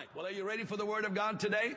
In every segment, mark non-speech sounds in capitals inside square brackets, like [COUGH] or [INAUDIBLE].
right. Well, are you ready for the Word of God today?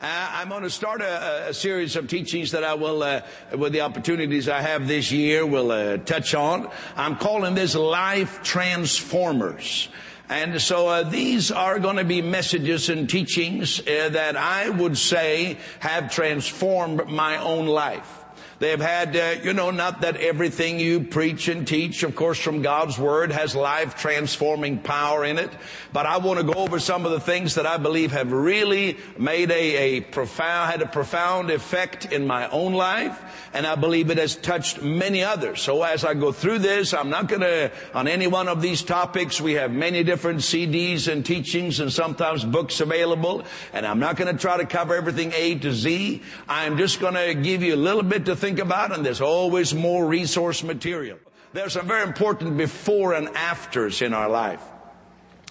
Uh, I'm going to start a, a, series of teachings that I will, uh, with the opportunities I have this year, will uh, touch on. I'm calling this Life Transformers. And so uh, these are going to be messages and teachings uh, that I would say have transformed my own life. They've had, uh, you know, not that everything you preach and teach, of course, from God's Word has life transforming power in it. But I want to go over some of the things that I believe have really made a, a profound, had a profound effect in my own life. And I believe it has touched many others. So as I go through this, I'm not going to, on any one of these topics, we have many different CDs and teachings and sometimes books available. And I'm not going to try to cover everything A to Z. I'm just going to give you a little bit to think think about, and there's always more resource material. There's some very important before and afters in our life.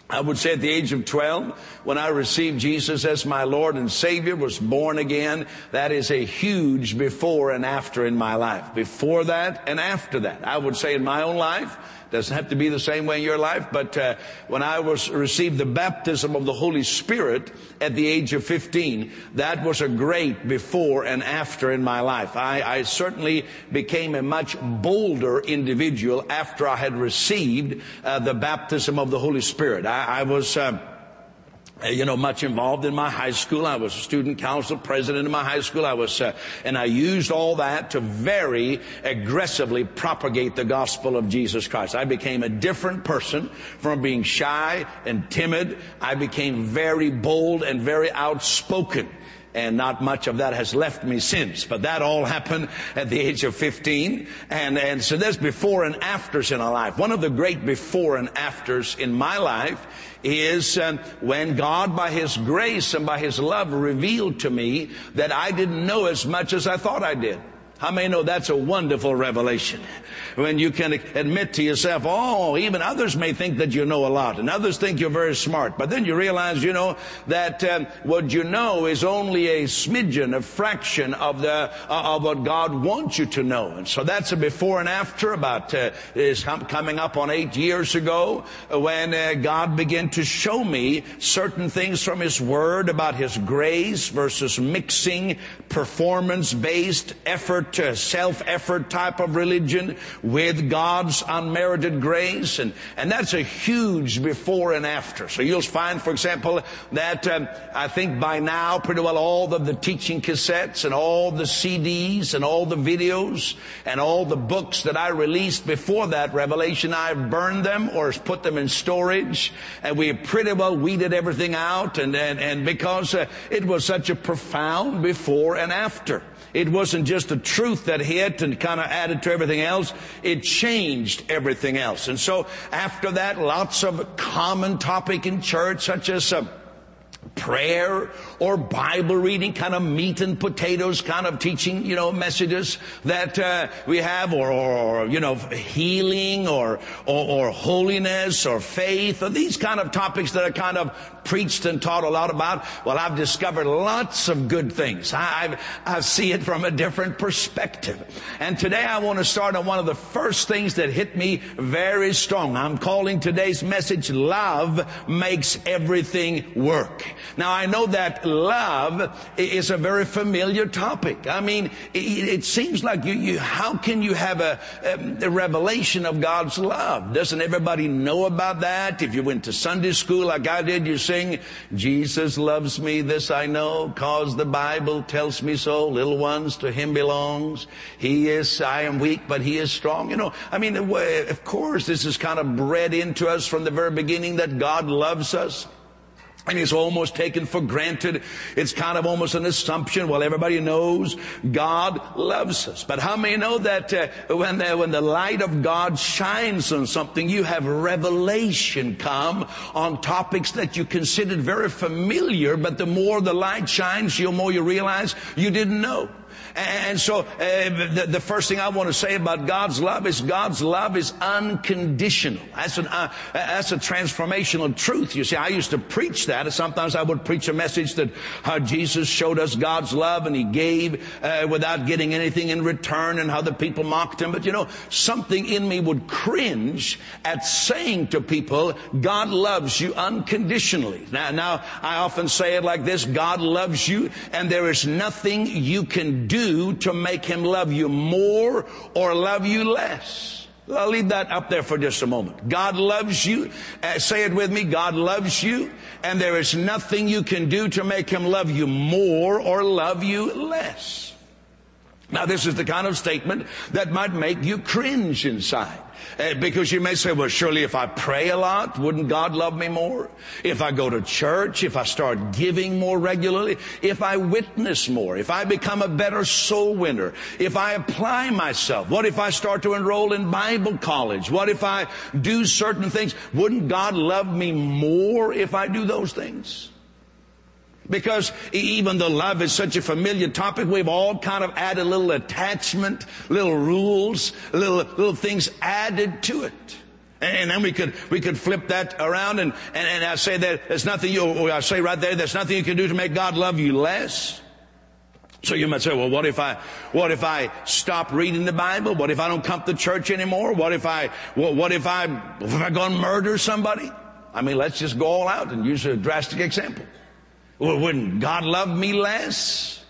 I would say at the age of 12, when I received Jesus as my Lord and Savior, was born again, that is a huge before and after in my life. Before that and after that. I would say in my own life, doesn't have to be the same way in your life, but uh, when I was received the baptism of the Holy Spirit at the age of 15, that was a great before and after in my life. I, I certainly became a much bolder individual after I had received uh, the baptism of the Holy Spirit. I, I was. Uh, you know, much involved in my high school. I was a student council president in my high school. I was, uh, and I used all that to very aggressively propagate the gospel of Jesus Christ. I became a different person from being shy and timid. I became very bold and very outspoken and not much of that has left me since. But that all happened at the age of 15. And, and so there's before and afters in our life. One of the great before and afters in my life is uh, when God, by His grace and by His love, revealed to me that I didn't know as much as I thought I did. How many know that's a wonderful revelation? When you can admit to yourself, oh, even others may think that you know a lot, and others think you're very smart, but then you realize, you know, that um, what you know is only a smidgen, a fraction of the uh, of what God wants you to know. And so that's a before and after. About uh, is coming up on eight years ago when uh, God began to show me certain things from His Word about His grace versus mixing performance-based effort effort, self-effort type of religion with God's unmerited grace. And, and that's a huge before and after. So you'll find, for example, that um, I think by now pretty well all of the teaching cassettes and all the CDs and all the videos and all the books that I released before that revelation, I've burned them or put them in storage and we pretty well weeded everything out and, and, and because uh, it was such a profound before and after. It wasn't just a truth that hit and kind of added to everything else. It changed everything else. And so after that, lots of common topic in church, such as uh, prayer or Bible reading, kind of meat and potatoes kind of teaching, you know, messages that uh, we have, or, or, you know, healing, or, or, or holiness, or faith, or these kind of topics that are kind of preached and taught a lot about. Well, I've discovered lots of good things. I, I see it from a different perspective. And today I want to start on one of the first things that hit me very strong. I'm calling today's message, Love Makes Everything Work. Now I know that love is a very familiar topic. I mean, it, it seems like you, you, how can you have a, um, a, revelation of God's love? Doesn't everybody know about that? If you went to Sunday school like I did, you Jesus loves me, this I know, cause the Bible tells me so. Little ones to Him belongs. He is, I am weak, but He is strong. You know, I mean, of course, this is kind of bred into us from the very beginning that God loves us. And it's almost taken for granted. It's kind of almost an assumption. Well, everybody knows God loves us. But how many know that uh, when, the, when the light of God shines on something, you have revelation come on topics that you considered very familiar, but the more the light shines, the more you realize you didn't know. And so uh, the, the, first thing I want to say about God's love is God's love is unconditional. That's, an, uh, that's a transformational truth. You see, I used to preach that. Sometimes I would preach a message that how Jesus showed us God's love and He gave uh, without getting anything in return and how the people mocked Him. But you know, something in me would cringe at saying to people, God loves you unconditionally. Now, now I often say it like this, God loves you and there is nothing you can do to make him love you more or love you less? I'll leave that up there for just a moment. God loves you. Uh, say it with me. God loves you. And there is nothing you can do to make him love you more or love you less. Now this is the kind of statement that might make you cringe inside. Uh, because you may say, well, surely if I pray a lot, wouldn't God love me more? If I go to church, if I start giving more regularly, if I witness more, if I become a better soul winner, if I apply myself, what if I start to enroll in Bible college? What if I do certain things? Wouldn't God love me more if I do those things? Because even though love is such a familiar topic, we've all kind of added little attachment, little rules, little, little things added to it. And then we could, we could flip that around and, and, and I say that there's nothing you, I say right there, there's nothing you can do to make God love you less. So you might say, well, what if I, what if I stop reading the Bible? What if I don't come to church anymore? What if I, what, what if I, if I go and murder somebody? I mean, let's just go all out and use a drastic example. Wouldn't God love me less?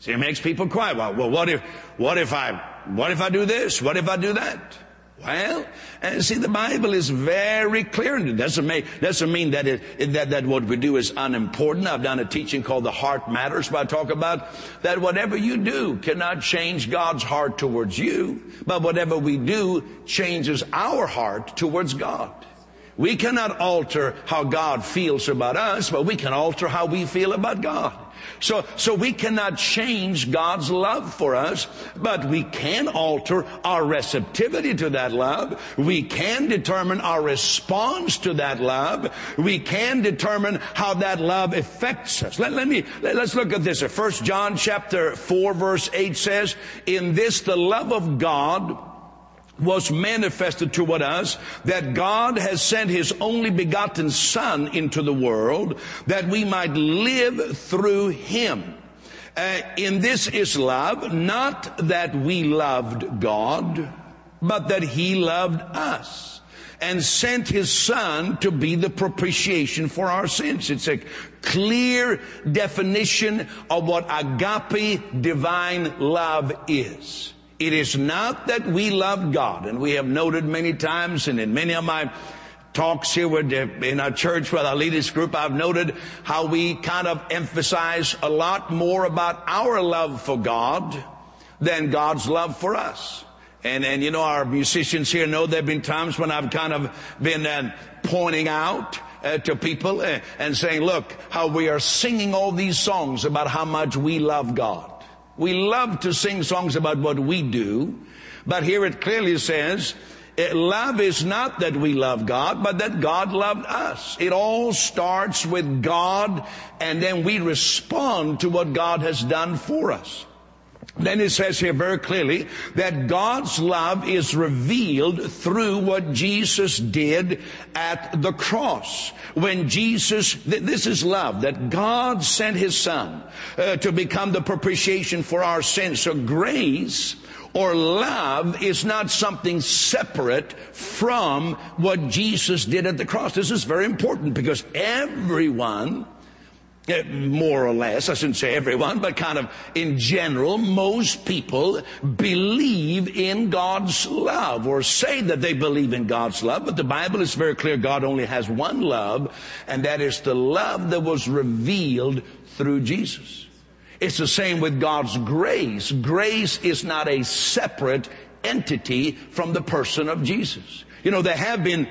See, it makes people cry. Well, well, what if, what if I, what if I do this? What if I do that? Well, and see, the Bible is very clear, it doesn't make doesn't mean that it, that that what we do is unimportant. I've done a teaching called "The Heart Matters," where I talk about that whatever you do cannot change God's heart towards you, but whatever we do changes our heart towards God. We cannot alter how God feels about us, but we can alter how we feel about God. So, so we cannot change God's love for us, but we can alter our receptivity to that love. We can determine our response to that love. We can determine how that love affects us. Let, let me, let, us look at this. First John chapter 4 verse 8 says, in this the love of God was manifested toward us that God has sent his only begotten son into the world that we might live through him. Uh, in this is love, not that we loved God, but that he loved us and sent his son to be the propitiation for our sins. It's a clear definition of what agape divine love is. It is not that we love God, and we have noted many times and in many of my talks here with, in our church with our leaders group, I've noted how we kind of emphasize a lot more about our love for God than God's love for us. And, and you know, our musicians here know there have been times when I've kind of been uh, pointing out uh, to people uh, and saying, look, how we are singing all these songs about how much we love God. We love to sing songs about what we do, but here it clearly says, eh, love is not that we love God, but that God loved us. It all starts with God, and then we respond to what God has done for us. Then it says here very clearly that God's love is revealed through what Jesus did at the cross. When Jesus, this is love, that God sent His Son uh, to become the propitiation for our sins. So grace or love is not something separate from what Jesus did at the cross. This is very important because everyone Uh, more or less, I shouldn't say everyone, but kind of in general, most people believe in God's love or say that they believe in God's love, but the Bible is very clear God only has one love, and that is the love that was revealed through Jesus. It's the same with God's grace. Grace is not a separate entity from the person of Jesus. You know, there have been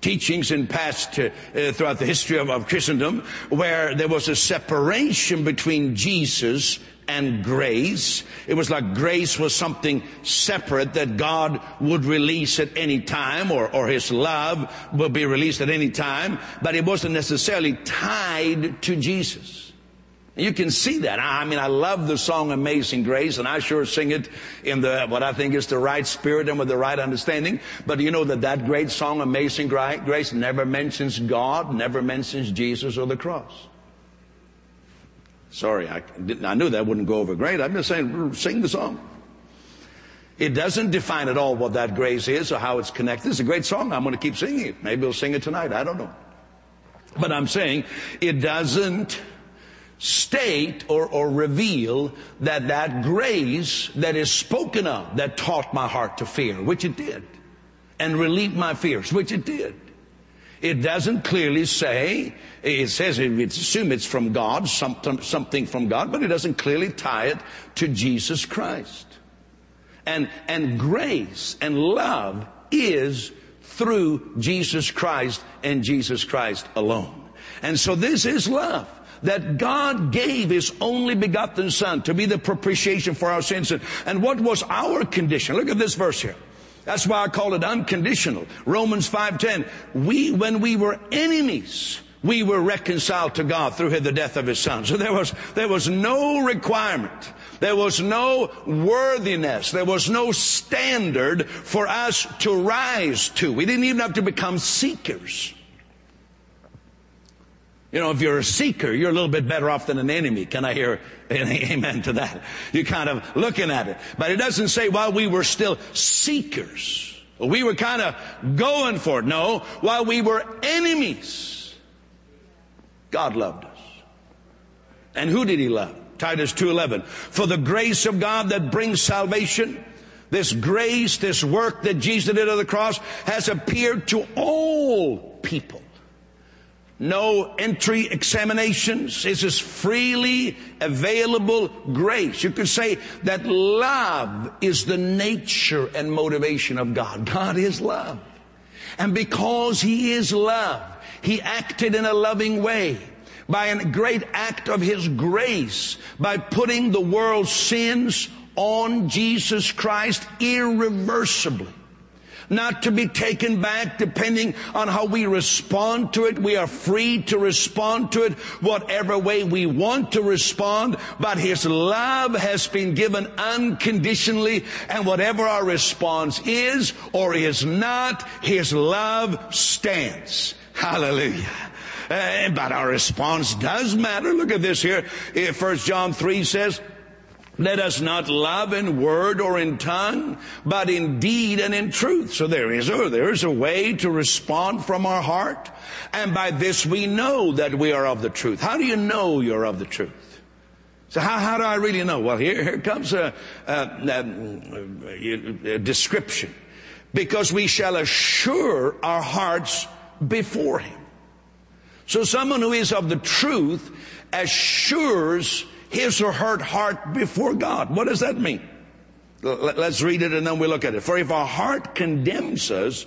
teachings in past uh, throughout the history of, of Christendom where there was a separation between Jesus and grace. It was like grace was something separate that God would release at any time or, or His love would be released at any time, but it wasn't necessarily tied to Jesus. You can see that. I mean, I love the song Amazing Grace, and I sure sing it in the, what I think is the right spirit and with the right understanding. But you know that that great song, Amazing Grace, never mentions God, never mentions Jesus or the cross. Sorry, I, I knew that wouldn't go over great. I'm just saying, mm, sing the song. It doesn't define at all what that grace is or how it's connected. It's a great song. I'm going to keep singing it. Maybe we'll sing it tonight. I don't know. But I'm saying it doesn't state or, or reveal that that grace that is spoken of that taught my heart to fear, which it did, and relieved my fears, which it did. It doesn't clearly say, it says it's assume it's from God, something, something from God, but it doesn't clearly tie it to Jesus Christ. And, and grace and love is through Jesus Christ and Jesus Christ alone. And so this is love that God gave His only begotten Son to be the propitiation for our sins. And what was our condition? Look at this verse here. That's why I call it unconditional. Romans 5:10. We, when we were enemies, we were reconciled to God through the death of His Son. So there was, there was no requirement. There was no worthiness. There was no standard for us to rise to. We didn't even have to become seekers. You know, if you're a seeker, you're a little bit better off than an enemy. Can I hear an [LAUGHS] amen to that? You're kind of looking at it. But it doesn't say while we were still seekers. We were kind of going for it. No, while we were enemies, God loved us. And who did he love? Titus 2:11. For the grace of God that brings salvation, this grace, this work that Jesus did on the cross has appeared to all people no entry examinations. This is freely available grace. You could say that love is the nature and motivation of God. [LAUGHS] God is love. And because He is love, He acted in a loving way by a great act of His grace by putting the world's sins on Jesus Christ irreversibly not to be taken back depending on how we respond to it. We are free to respond to it whatever way we want to respond, but His love has been given unconditionally and whatever our response is or is not, His love stands. Hallelujah. Uh, but our response does matter. Look at this here. First John 3 says, let us not love in word or in tongue, but in deed and in truth. So there is a, there is a way to respond from our heart. And by this we know that we are of the truth. How do you know you're of the truth? So how, how do I really know? Well, here, here comes a, a, a, a description. Because we shall assure our hearts before Him. So someone who is of the truth assures his or her heart before God. What does that mean? Let's read it and then we look at it. For if our heart condemns us,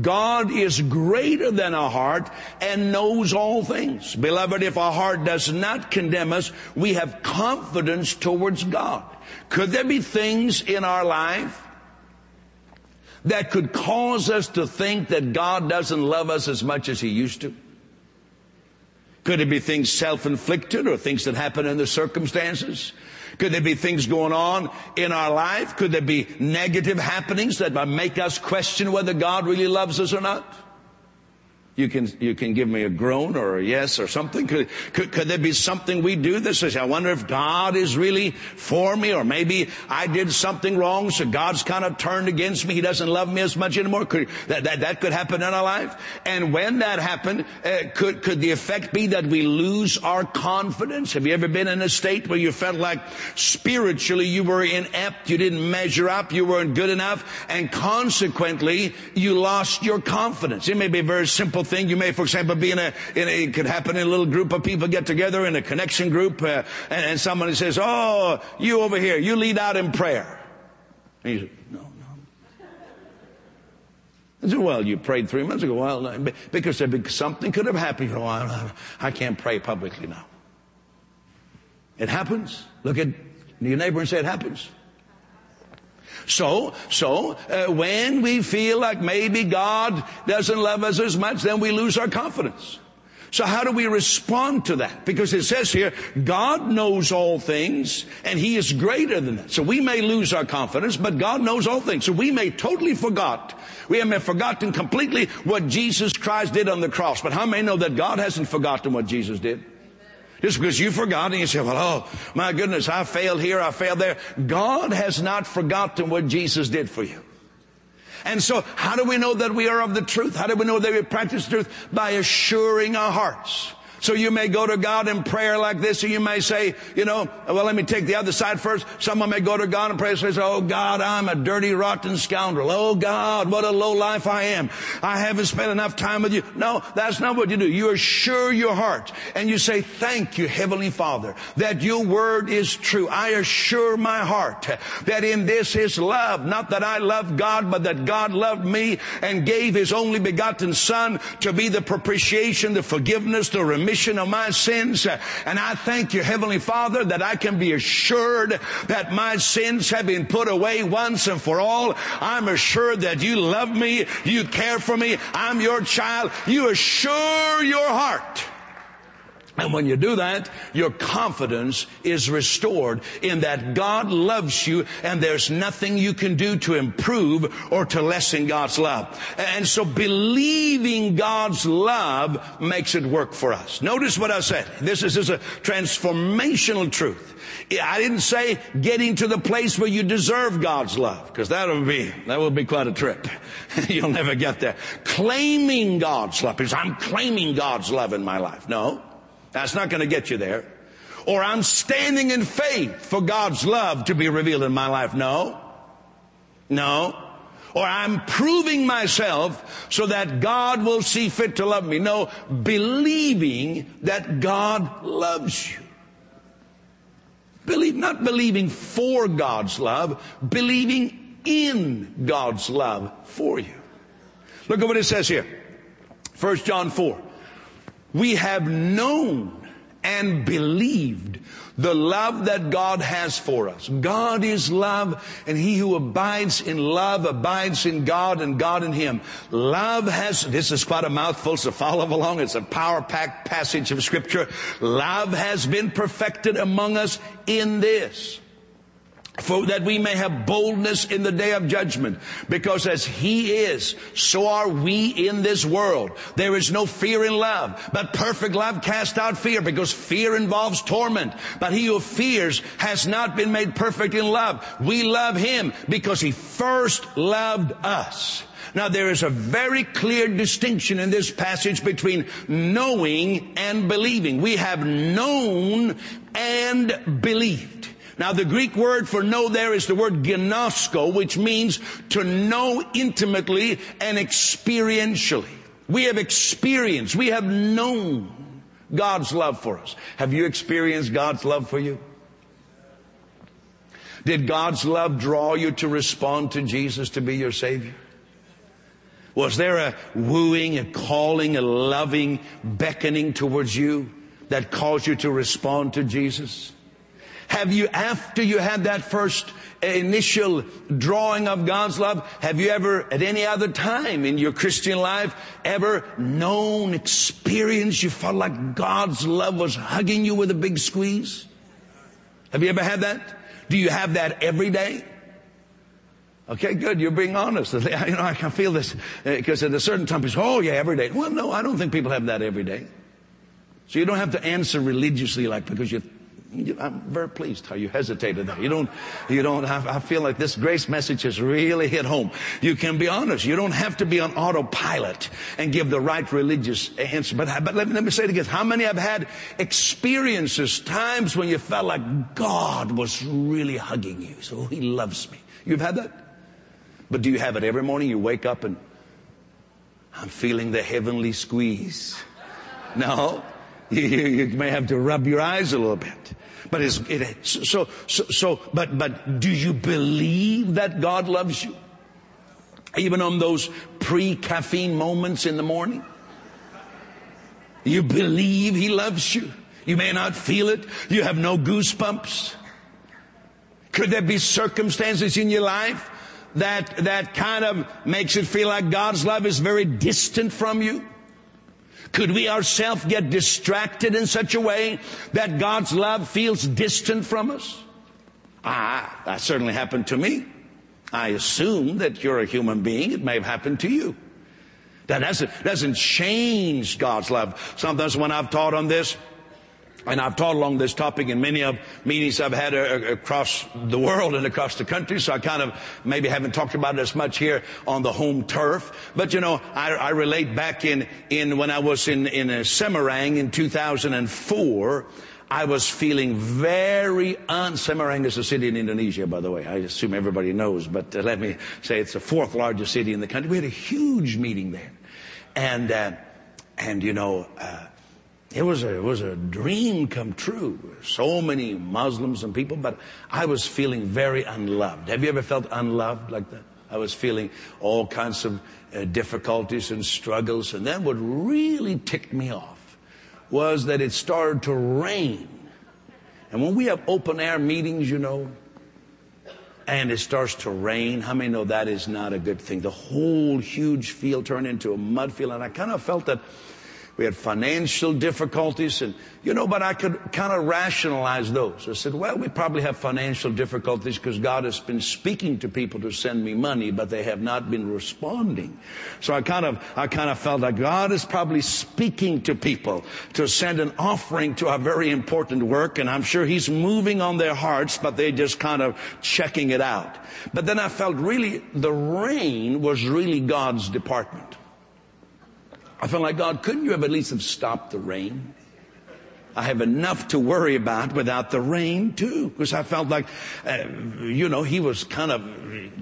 God is greater than our heart and knows all things. Beloved, if our heart does not condemn us, we have confidence towards God. Could there be things in our life that could cause us to think that God doesn't love us as much as He used to? Could it be things self-inflicted or things that happen in the circumstances? Could there be things going on in our life? Could there be negative happenings that might make us question whether God really loves us or not? You can, you can give me a groan or a yes or something. Could, could, could there be something we do that says, I wonder if God is really for me or maybe I did something wrong so God's kind of turned against me. He doesn't love me as much anymore. Could, that, that, that could happen in our life. And when that happened, uh, could, could the effect be that we lose our confidence? Have you ever been in a state where you felt like spiritually you were inept, you didn't measure up, you weren't good enough, and consequently you lost your confidence? It may be a very simple thing. You may, for example, be in a, in a it could happen in a little group of people get together in a connection group, uh, and, and somebody says, "Oh, you over here, you lead out in prayer." And you say, "No, no." I said, "Well, you prayed three months ago. Well, because something could have happened. You know, I, I can't pray publicly now. It happens. Look at your neighbor and say it happens." So, so uh, when we feel like maybe God doesn't love us as much, then we lose our confidence. So how do we respond to that? Because it says here, God knows all things and He is greater than that. So we may lose our confidence, but God knows all things. So we may totally forgot. We may have forgotten completely what Jesus Christ did on the cross. But how many know that God hasn't forgotten what Jesus did? Just because you forgot and you say, well, oh, my goodness, I failed here, I failed there. God has not forgotten what Jesus did for you. And so how do we know that we are of the truth? How do we know that we practice truth? By assuring our hearts. So you may go to God in prayer like this, or you may say, you know, well, let me take the other side first. Someone may go to God and pray and say, oh God, I'm a dirty, rotten scoundrel. Oh God, what a low life I am. I haven't spent enough time with you. No, that's not what you do. You assure your heart and you say, thank you, Heavenly Father, that your word is true. I assure my heart that in this is love. Not that I love God, but that God loved me and gave his only begotten son to be the propitiation, the forgiveness, the remission remission of my sins. And I thank you, Heavenly Father, that I can be assured that my sins have been put away once and for all. I'm assured that you love me, you care for me, I'm your child. You assure your heart and when you do that, your confidence is restored in that God loves you and there's nothing you can do to improve or to lessen God's love. And so believing God's love makes it work for us. Notice what I said. This is, this is a transformational truth. I didn't say getting to the place where you deserve God's love, because that would be, that would be quite a trip. [LAUGHS] You'll never get there. Claiming God's love, because I'm claiming God's love in my life. No. That's not going to get you there. Or I'm standing in faith for God's love to be revealed in my life. No. No. Or I'm proving myself so that God will see fit to love me. No, believing that God loves you. Believe, not believing for God's love, believing in God's love for you. Look at what it says here. 1 John 4 we have known and believed the love that God has for us. God is love and he who abides in love abides in God and God in him. Love has, this is quite a mouthful, so follow along. It's a power packed passage of scripture. Love has been perfected among us in this for that we may have boldness in the day of judgment. Because as He is, so are we in this world. There is no fear in love, but perfect love casts out fear because fear involves torment. But he who fears has not been made perfect in love. We love Him because He first loved us. Now there is a very clear distinction in this passage between knowing and believing. We have known and believed. Now the Greek word for know there is the word ginosko, which means to know intimately and experientially. We have experienced, we have known God's love for us. Have you experienced God's love for you? Did God's love draw you to respond to Jesus to be your Savior? Was there a wooing, a calling, a loving, beckoning towards you that caused you to respond to Jesus? Have you, after you had that first initial drawing of God's love, have you ever, at any other time in your Christian life, ever known, experienced, you felt like God's love was hugging you with a big squeeze? Have you ever had that? Do you have that every day? Okay, good. You're being honest. [LAUGHS] You know, I can feel this because uh, at a certain time, people say, "Oh, yeah, every day." Well, no, I don't think people have that every day. So you don't have to answer religiously, like because you I'm very pleased how you hesitated there. You don't, you don't, I feel like this grace message has really hit home. You can be honest. You don't have to be on autopilot and give the right religious answer. But, but let, me, let me say it again. How many have had experiences, times when you felt like God was really hugging you? So he loves me. You've had that? But do you have it every morning? You wake up and I'm feeling the heavenly squeeze. No. [LAUGHS] You, you, may have to rub your eyes a little bit. But it's, it, so, so, so, but, but do you believe that God loves you? Even on those pre-caffeine moments in the morning? You believe He loves you. You may not feel it. You have no goosebumps. Could there be circumstances in your life that, that kind of makes it feel like God's love is very distant from you? Could we ourselves get distracted in such a way that God's love feels distant from us? Ah, that certainly happened to me. I assume that you're a human being. It may have happened to you. That doesn't, doesn't change God's love. Sometimes when I've taught on this, and I've taught along this topic in many of meetings I've had uh, across the world and across the country, so I kind of maybe haven't talked about it as much here on the home turf. But you know, I, I relate back in, in when I was in, in a Semarang in 2004, I was feeling very un, Semarang is a city in Indonesia, by the way. I assume everybody knows, but uh, let me say it's the fourth largest city in the country. We had a huge meeting there. And, uh, and you know, uh, it was a, it was a dream come true. So many Muslims and people, but I was feeling very unloved. Have you ever felt unloved like that? I was feeling all kinds of uh, difficulties and struggles. And then what really ticked me off was that it started to rain. And when we have open air meetings, you know, and it starts to rain, how many know that is not a good thing? The whole huge field turned into a mud field. And I kind of felt that we had financial difficulties and, you know, but I could kind of rationalize those. I said, well, we probably have financial difficulties because God has been speaking to people to send me money, but they have not been responding. So I kind of, I kind of felt like God is probably speaking to people to send an offering to our very important work. And I'm sure he's moving on their hearts, but they're just kind of checking it out. But then I felt really the rain was really God's department. I felt like, God, couldn't you have at least have stopped the rain? I have enough to worry about without the rain too, because I felt like, uh, you know, he was kind of,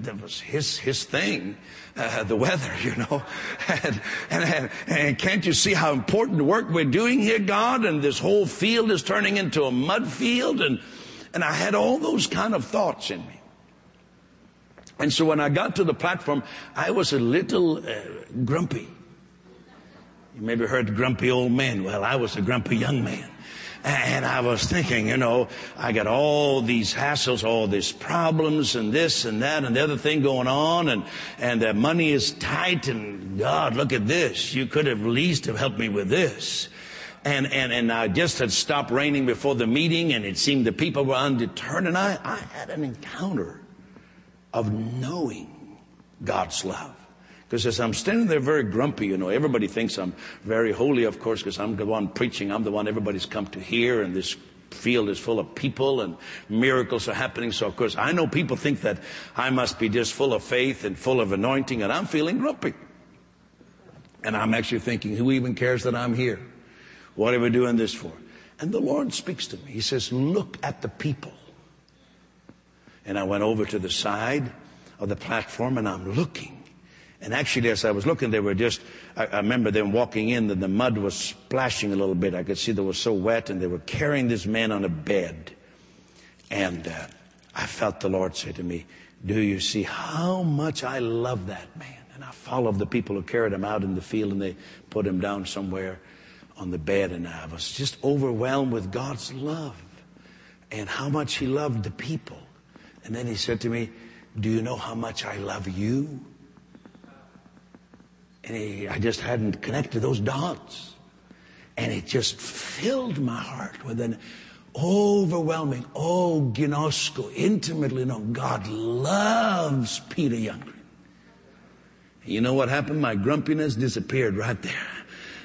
that was his, his thing, uh, the weather, [LAUGHS] you know. And, and, and, can't you see how important work we're doing here, God? And this whole field is turning into a mud field. And, and I had all those kind of thoughts in me. And so when I got to the platform, I was a little uh, grumpy. You maybe heard grumpy old man. Well, I was a grumpy young man. And I was thinking, you know, I got all these hassles, all these problems and this and that and the other thing going on and, and the money is tight and God, look at this. You could have at least have helped me with this. And, and, and I just had stopped raining before the meeting and it seemed the people were undeterred and I, I had an encounter of knowing God's love. Because as I'm standing there very grumpy, you know, everybody thinks I'm very holy, of course, because I'm the one preaching. I'm the one everybody's come to hear, and this field is full of people and miracles are happening. So, of course, I know people think that I must be just full of faith and full of anointing, and I'm feeling grumpy. And I'm actually thinking, who even cares that I'm here? What are we doing this for? And the Lord speaks to me. He says, look at the people. And I went over to the side of the platform and I'm looking. And actually, as I was looking, they were just, I, I remember them walking in and the mud was splashing a little bit. I could see they were so wet and they were carrying this man on a bed. And uh, I felt the Lord say to me, do you see how much I love that man? And I followed the people who carried him out in the field and they put him down somewhere on the bed. And I was just overwhelmed with God's love and how much he loved the people. And then he said to me, do you know how much I love you? And he, I just hadn't connected those dots. And it just filled my heart with an overwhelming, oh, ginosko, intimately known. God loves Peter Youngren. You know what happened? My grumpiness disappeared right there.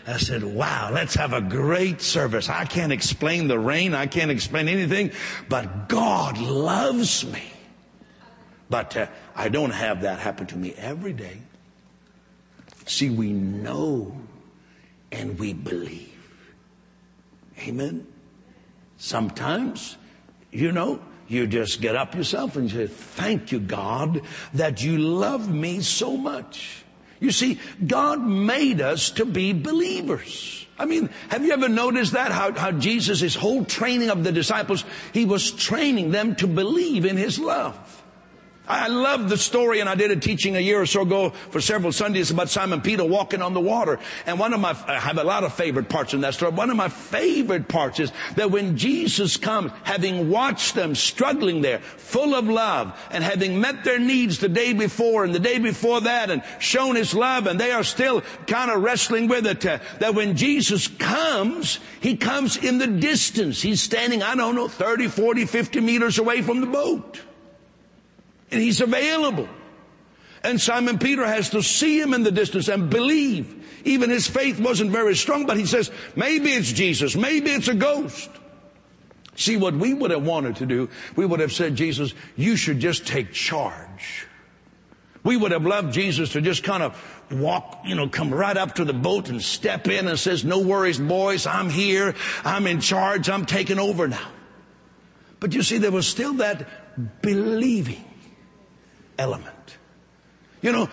I said, wow, let's have a great service. I can't explain the rain. I can't explain anything, but God loves me. But uh, I don't have that happen to me every day. See, we know and we believe. Amen. Sometimes, you know, you just get up yourself and say, thank you, God, that you love me so much. You see, God made us to be believers. I mean, have you ever noticed that? How, how Jesus, his whole training of the disciples, he was training them to believe in his love. I love the story, and I did a teaching a year or so ago for several Sundays about Simon Peter walking on the water. And one of my, I have a lot of favorite parts in that story. One of my favorite parts is that when Jesus comes, having watched them struggling there, full of love, and having met their needs the day before and the day before that, and shown His love, and they are still kind of wrestling with it, uh, that when Jesus comes, He comes in the distance. He's standing, I don't know, 30, 40, 50 meters away from the boat. And he's available. And Simon Peter has to see him in the distance and believe. Even his faith wasn't very strong, but he says, maybe it's Jesus, maybe it's a ghost. See, what we would have wanted to do, we would have said, Jesus, you should just take charge. We would have loved Jesus to just kind of walk, you know, come right up to the boat and step in and says, no worries, boys, I'm here, I'm in charge, I'm taking over now. But you see, there was still that believing element. You know,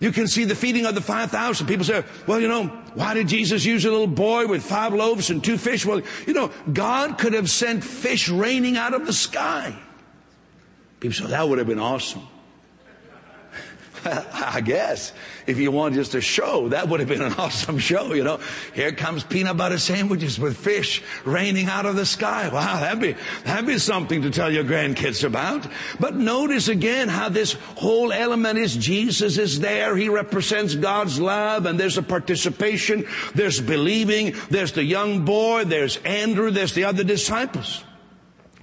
you can see the feeding of the 5,000. People say, well, you know, why did Jesus use a little boy with five loaves and two fish? Well, you know, God could have sent fish raining out of the sky. People say, that would have been awesome. [LAUGHS] I guess if you want just a show, that would have been an [LAUGHS] awesome show, you know. Here comes peanut butter sandwiches with fish raining out of the sky. Wow, that'd be, that'd be something to tell your grandkids about. But notice again how this whole element is Jesus is there. He represents God's love and there's a participation. There's believing. There's the young boy. There's Andrew. There's the other disciples.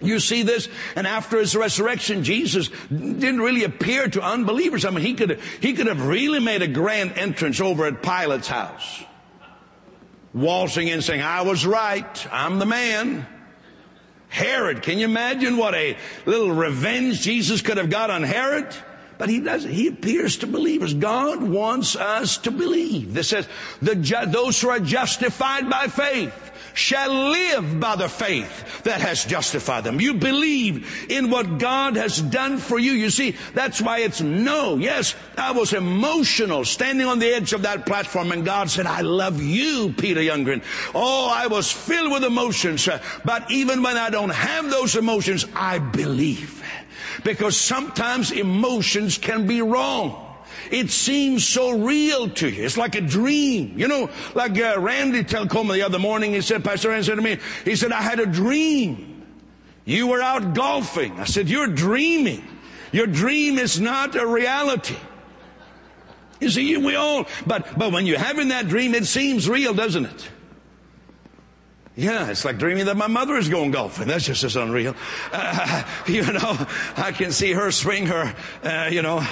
You see this, and after his resurrection, Jesus didn't really appear to unbelievers. I mean, he could, he could have really made a grand entrance over at Pilate's house. Waltzing in saying, I was right. I'm the man. Herod, can you imagine what a little revenge Jesus could have got on Herod? But he doesn't. He appears to believers. God wants us to believe. This says, the, those who are justified by faith shall live by the faith that has justified them. You believe in what God has done for you. You see, that's why it's no. Yes, I was emotional standing on the edge of that platform and God said, I love you, Peter Youngren. Oh, I was filled with emotions. But even when I don't have those emotions, I believe. Because sometimes emotions can be wrong. It seems so real to you. It's like a dream. You know, like uh, Randy me the other morning, he said, Pastor Randy said to me, he said, I had a dream. You were out golfing. I said, you're dreaming. Your dream is not a reality. You see, we all, but, but when you're having that dream, it seems real, doesn't it? Yeah, it's like dreaming that my mother is going golfing. That's just as unreal. Uh, [LAUGHS] you know, I can see her swing her, uh, you know,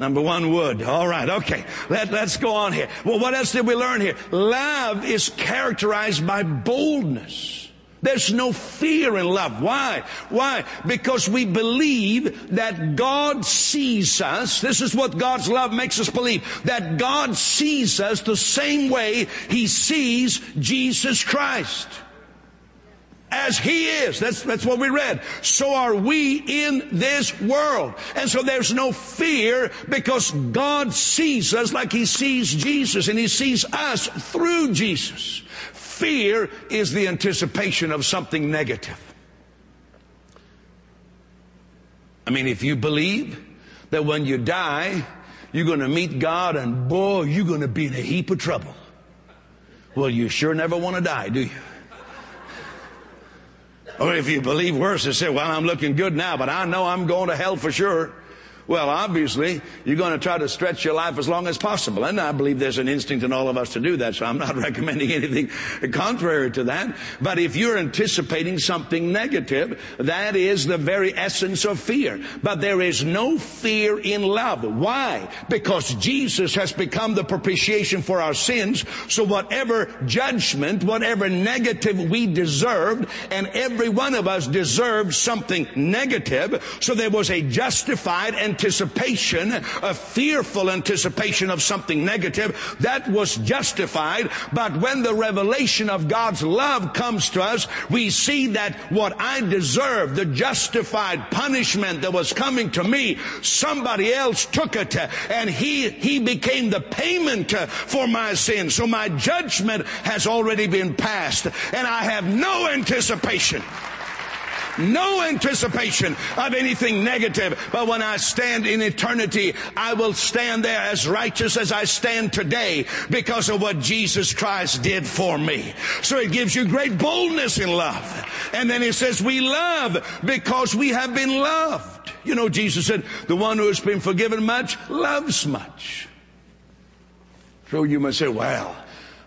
Number one, wood. All right. Okay. Let, let's go on here. Well, what else did we learn here? Love is characterized by boldness. There's no fear in love. Why? Why? Because we believe that God sees us. This is what God's love makes us believe. That God sees us the same way He sees Jesus Christ as he is. That's, that's what we read. So are we in this world. And so there's no fear because God sees us like he sees Jesus and he sees us through Jesus. Fear is the anticipation of something negative. I mean, if you believe that when you die, you're going to meet God and boy, you're going to be in a heap of trouble. Well, you sure never want to die, do you? Or if you believe worse and say, well, I'm looking good now, but I know I'm going to hell for sure. Well, obviously, you're going to try to stretch your life as long as possible. And I believe there's an instinct in all of us to do that, so I'm not [LAUGHS] recommending anything contrary to that. But if you're anticipating something negative, that is the very essence of fear. But there is no fear in love. Why? Because Jesus has become the propitiation for our sins. So whatever judgment, whatever negative we deserved, and every one of us deserved something negative, so there was a justified and anticipation, a fearful anticipation of something negative, that was justified. But when the revelation of God's love comes to us, we see that what I deserved, the justified punishment that was coming to me, somebody else took it and he, he became the payment for my sin. So my judgment has already been passed and I have no anticipation no anticipation of anything negative. But when I stand in eternity, I will stand there as righteous as I stand today because of what Jesus Christ did for me. So it gives you great boldness in love. And then he says, we love because we have been loved. You know, Jesus said, the one who has been forgiven much loves much. So you must say, well,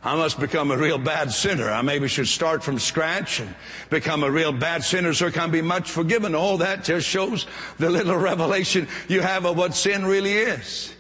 I must become a real bad sinner. I maybe should start from scratch and become a real bad sinner so I can be much forgiven. All that just shows the little revelation you have of what sin really is.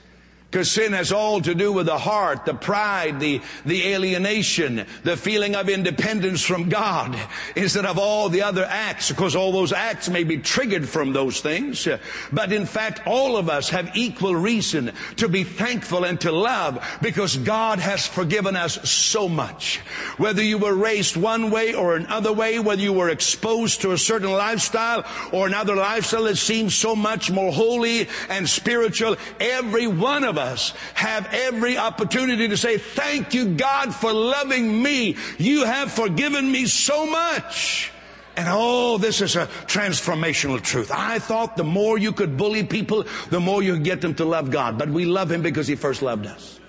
Because sin has all to do with the heart, the pride, the, the alienation, the feeling of independence from God [LAUGHS] instead of all the other acts. Because all those acts may be triggered from those things. But in fact, all of us have equal reason to be thankful and to love because God has forgiven us so much. Whether you were raised one way or another way, whether you were exposed to a certain lifestyle or another lifestyle that seems so much more holy and spiritual, every one of us us have every opportunity to say, thank you God for loving me. You have forgiven me so much. And oh, this is a transformational truth. I thought the more you could bully people, the more you get them to love God. But we love Him because He first loved us.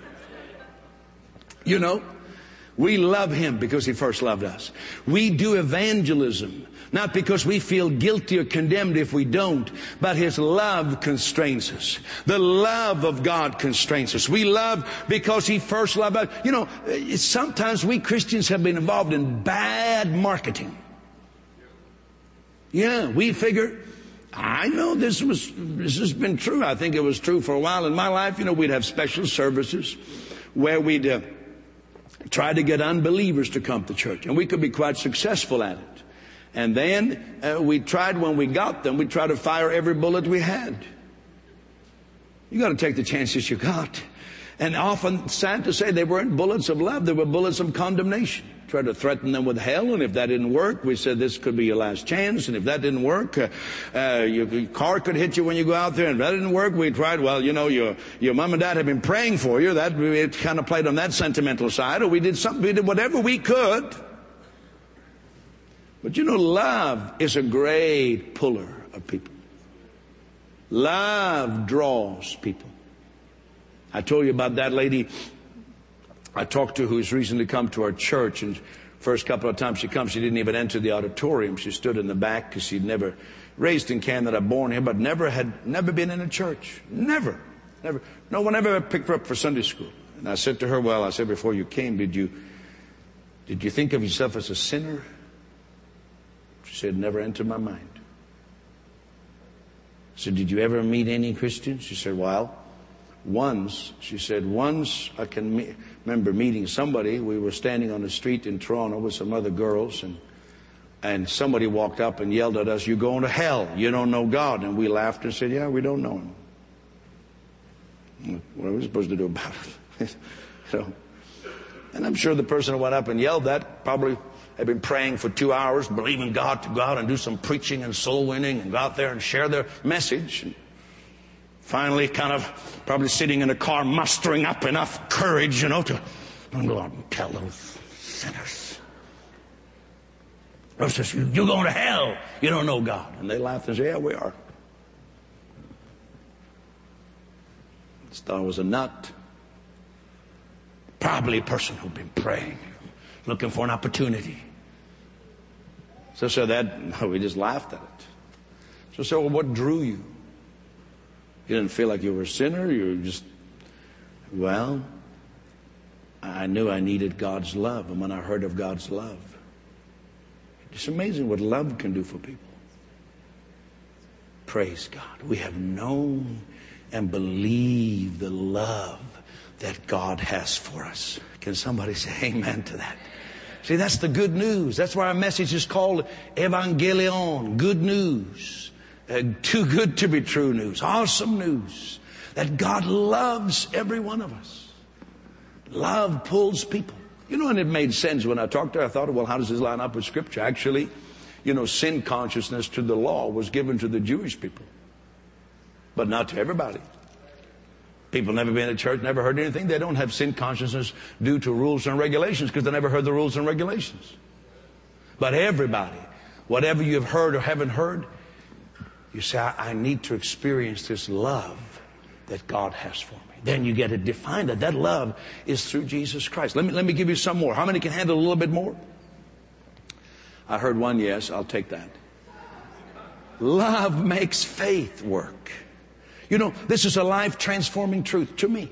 You know, we love Him because He first loved us. We do evangelism not because we feel guilty or condemned if we don't, but His love constrains us. The love of God constrains us. We love because He first loved us. You know, sometimes we Christians have been involved in bad marketing. Yeah, we figure, I know this was, this has been true. I think it was true for a while in my life. You know, we'd have special services where we'd uh, try to get unbelievers to come to church and we could be quite successful at it. And then uh, we tried when we got them, we tried to fire every bullet we had. You got to take the chances you got. And often, sad to say, they weren't bullets of love, they were bullets of condemnation. Tried to threaten them with hell, and if that didn't work, we said this could be your last chance, and if that didn't work, uh, uh, your, your, car could hit you when you go out there, and if that didn't work, we tried, well, you know, your, your mom and dad have been praying for you, that, it kind of played on that sentimental side, or we did something, we did whatever we could but you know, love is a great puller of people. Love draws people. I told you about that lady I talked to who's recently come to our church and first couple of times she comes, she didn't even enter the auditorium. She stood in the back because she'd never raised in Canada, born here, but never had never been in a church. Never. Never. No one ever picked her up for Sunday school. And I said to her, Well, I said, before you came, did you did you think of yourself as a sinner? She said, never entered my mind. I said, did you ever meet any Christians? She said, well, once, she said, once I can me- remember meeting somebody. We were standing on the street in Toronto with some other girls and and somebody walked up and yelled at us, you're going to hell. You don't know God. And we laughed and said, yeah, we don't know him. What are we supposed to do about it? [LAUGHS] so, and I'm sure the person who went up and yelled that probably had been praying for two hours, believing God to go out and do some preaching and soul winning and go out there and share their message. Finally, kind of probably sitting in a car, mustering up enough courage, you know, to go out and tell those sinners. Those says, you're going to hell. You don't know God. And they laughed and said, yeah, we are. This thought was a nut. Probably a person who'd been praying looking for an opportunity. So, so that, [LAUGHS] we just laughed at it. So, so what drew you? You didn't feel like you were a sinner? You were just, well, I knew I needed God's love. And when I heard of God's love, it's amazing what love can do for people. Praise God. We have known and believed the love that God has for us. Can somebody say amen to that? See, that's the good news. That's why our message is called Evangelion, good news. Uh, too good to be true news. Awesome news. That God loves every one of us. Love pulls people. You know, and it made sense when I talked to her. I thought, well, how does this line up with Scripture? Actually, you know, sin consciousness to the law was given to the Jewish people, but not to everybody. People never been to church, never heard anything. They don't have sin consciousness due to rules and regulations because they never heard the rules and regulations. But everybody whatever you've heard or haven't heard, you say, I, I need to experience this love that God has for me. Then you get it defined that that love is through Jesus Christ. Let me, let me give you some more. How many can handle a little bit more? I heard one yes, I'll take that. Love makes faith work. You know, this is a life transforming truth to me.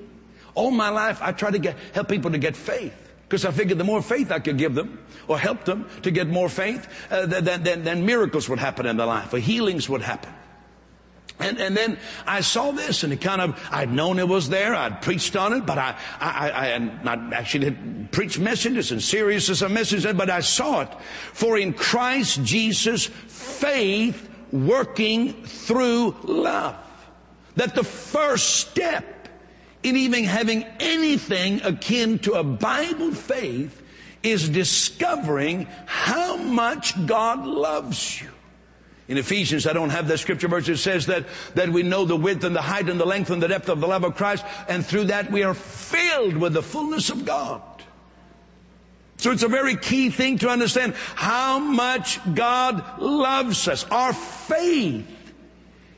All my life, I try to get, help people to get faith. Because I figured the more faith I could give them or help them to get more faith, uh, then, then, then miracles would happen in their life or healings would happen. And, and then I saw this and it kind of, I'd known it was there. I'd preached on it, but I, I, I had not actually had preached messages and series of messages, but I saw it. For in Christ Jesus, faith working through love. That the first step in even having anything akin to a Bible faith is discovering how much God loves you. In Ephesians, I don't have that scripture verse. It says that, that we know the width and the height and the length and the depth of the love of Christ. And through that we are filled with the fullness of God. So it's a very key thing to understand how much God loves us. Our faith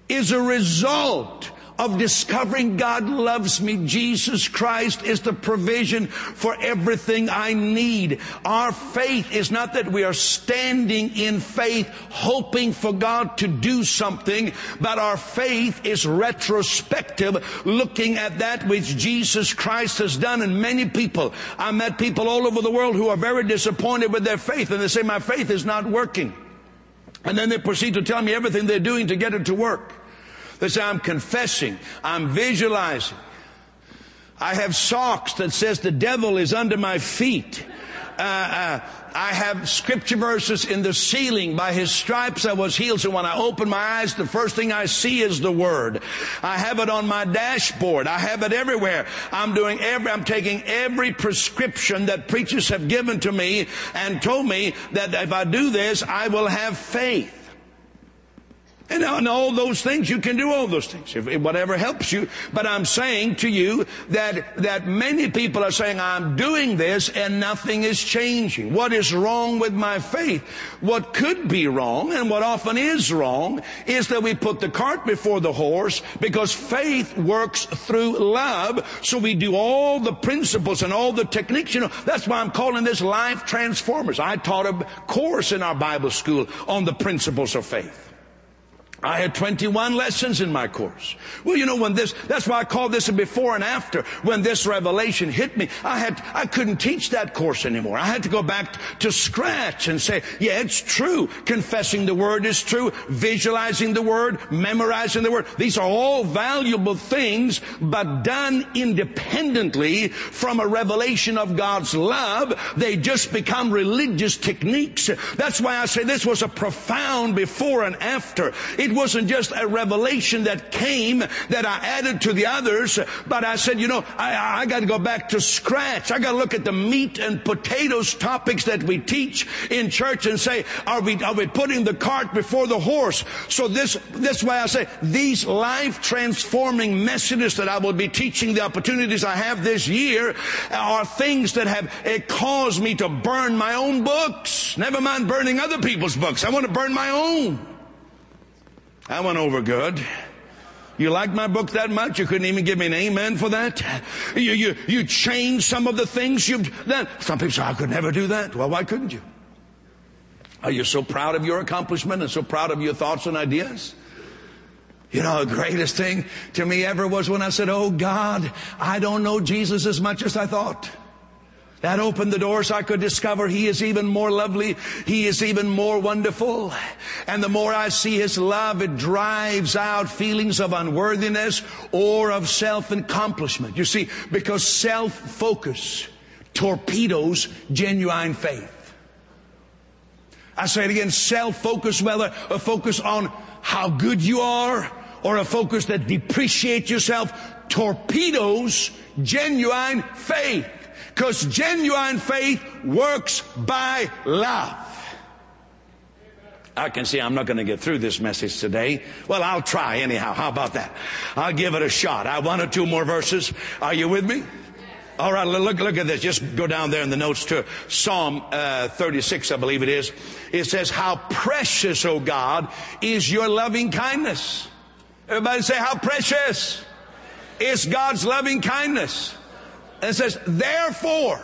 is a result of discovering God loves me. Jesus Christ is the provision for everything I need. Our faith is not that we are standing in faith hoping for God to do something, but our faith is retrospective looking at that which Jesus Christ has done. And many people, I met people all over the world who are very disappointed with their faith and they say, my faith is not working. And then they proceed to tell me everything they're doing to get it to work. They say, I'm confessing. I'm visualizing. I have socks that says the devil is under my feet. Uh, uh, I have scripture verses in the ceiling. By his stripes I was healed. So when I open my eyes, the first thing I see is the word. I have it on my dashboard. I have it everywhere. I'm doing every, I'm taking every prescription that preachers have given to me and told me that if I do this, I will have faith. And, all those things, you can do all those things, if, whatever helps you. But I'm saying to you that, that many people are saying, I'm doing this and nothing is changing. What is wrong with my faith? What could be wrong and what often is wrong is that we put the cart before the horse because faith works through love. So we do all the principles and all the techniques. You know, that's why I'm calling this life transformers. I taught a course in our Bible school on the principles of faith. I had 21 lessons in my course. Well, you know, when this, that's why I call this a before and after. When this revelation hit me, I had, I couldn't teach that course anymore. I had to go back to scratch and say, yeah, it's true. Confessing the word is true. Visualizing the word, memorizing the word. These are all valuable things, but done independently from a revelation of God's love. They just become religious techniques. That's why I say this was a profound before and after. It wasn't just a revelation that came that I added to the others, but I said, you know, I, I got to go back to scratch. I got to look at the meat and potatoes topics that we teach in church and say, are we, are we putting the cart before the horse? So this, this way I say, these life transforming messages that I will be teaching, the opportunities I have this year are things that have caused me to burn my own books. Never mind burning other people's books. I want to burn my own. I went over good. You liked my book that much? You couldn't even give me an amen for that? You, you, you changed some of the things you've done. Some people say, I could never do that. Well, why couldn't you? Are you so proud of your accomplishment and so proud of your thoughts and ideas? You know, the greatest thing to me ever was when I said, Oh God, I don't know Jesus as much as I thought. That opened the doors I could discover He is even more lovely. He is even more wonderful. And the more I see His love, it drives out feelings of unworthiness or of self-accomplishment. You see, because self-focus torpedoes genuine faith. I say it again, self-focus, whether a focus on how good you are or a focus that depreciates yourself, torpedoes genuine faith. Because genuine faith works by love. I can see I'm not going to get through this message today. Well, I'll try anyhow. How about that? I'll give it a shot. I one or two more verses. Are you with me? All right, look, look at this. Just go down there in the notes to Psalm uh, 36, I believe it is. It says, How precious, O God, is your loving kindness. Everybody say, How precious is God's loving kindness. And it says, Therefore,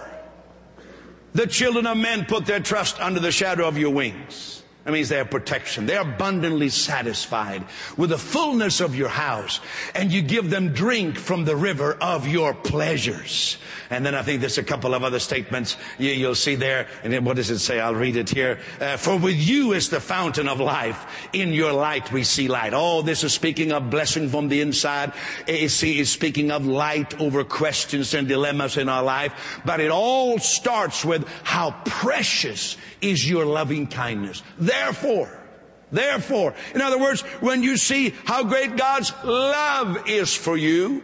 the children of men put their trust under the shadow of your wings. That means they have protection. They're abundantly satisfied with the fullness of your house. And you give them drink from the river of your pleasures. And then I think there's a couple of other statements you, will see there. And then what does it say? I'll read it here. Uh, For with you is the fountain of life. In your light we see light. Oh, this is speaking of blessing from the inside. AC is speaking of light over questions and dilemmas in our life. But it all starts with how precious is your loving kindness. Therefore, therefore, in other words, when you see how great God's love is for you,